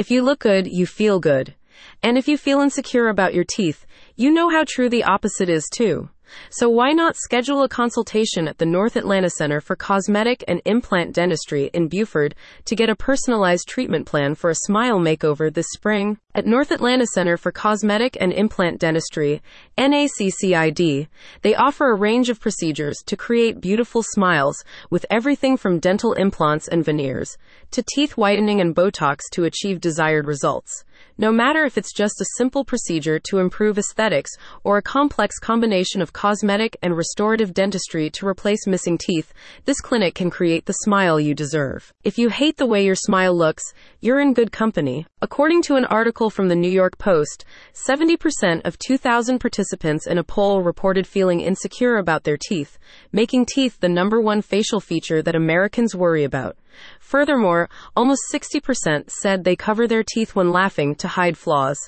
If you look good, you feel good. And if you feel insecure about your teeth, you know how true the opposite is too. So why not schedule a consultation at the North Atlanta Center for Cosmetic and Implant Dentistry in Buford to get a personalized treatment plan for a smile makeover this spring? At North Atlanta Center for Cosmetic and Implant Dentistry, NACCID, they offer a range of procedures to create beautiful smiles with everything from dental implants and veneers to teeth whitening and Botox to achieve desired results. No matter if it's just a simple procedure to improve aesthetics or a complex combination of cosmetic and restorative dentistry to replace missing teeth, this clinic can create the smile you deserve. If you hate the way your smile looks, you're in good company. According to an article from the New York Post, 70% of 2,000 participants in a poll reported feeling insecure about their teeth, making teeth the number one facial feature that Americans worry about. Furthermore, almost 60% said they cover their teeth when laughing to hide flaws.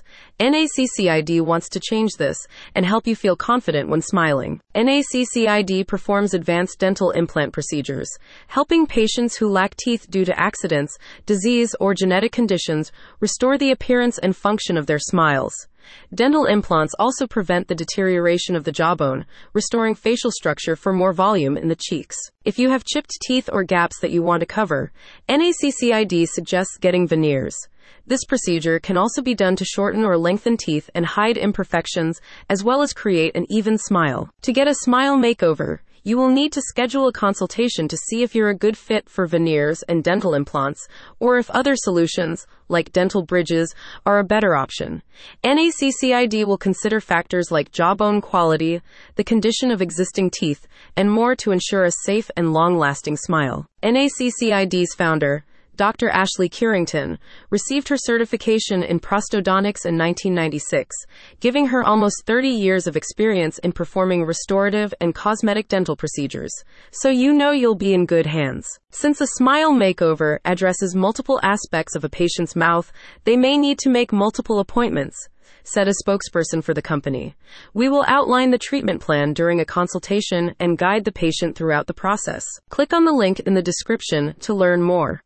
NACCID wants to change this and help you feel confident when smiling. NACCID performs advanced dental implant procedures, helping patients who lack teeth due to accidents, disease, or genetic conditions restore the appearance and function of their smiles. Dental implants also prevent the deterioration of the jawbone, restoring facial structure for more volume in the cheeks. If you have chipped teeth or gaps that you want to cover, NACCID suggests getting veneers. This procedure can also be done to shorten or lengthen teeth and hide imperfections, as well as create an even smile. To get a smile makeover, you will need to schedule a consultation to see if you're a good fit for veneers and dental implants, or if other solutions, like dental bridges, are a better option. NACCID will consider factors like jawbone quality, the condition of existing teeth, and more to ensure a safe and long lasting smile. NACCID's founder, Dr. Ashley Curington, received her certification in prosthodontics in 1996, giving her almost 30 years of experience in performing restorative and cosmetic dental procedures. So you know you'll be in good hands. Since a smile makeover addresses multiple aspects of a patient's mouth, they may need to make multiple appointments said a spokesperson for the company. We will outline the treatment plan during a consultation and guide the patient throughout the process. Click on the link in the description to learn more.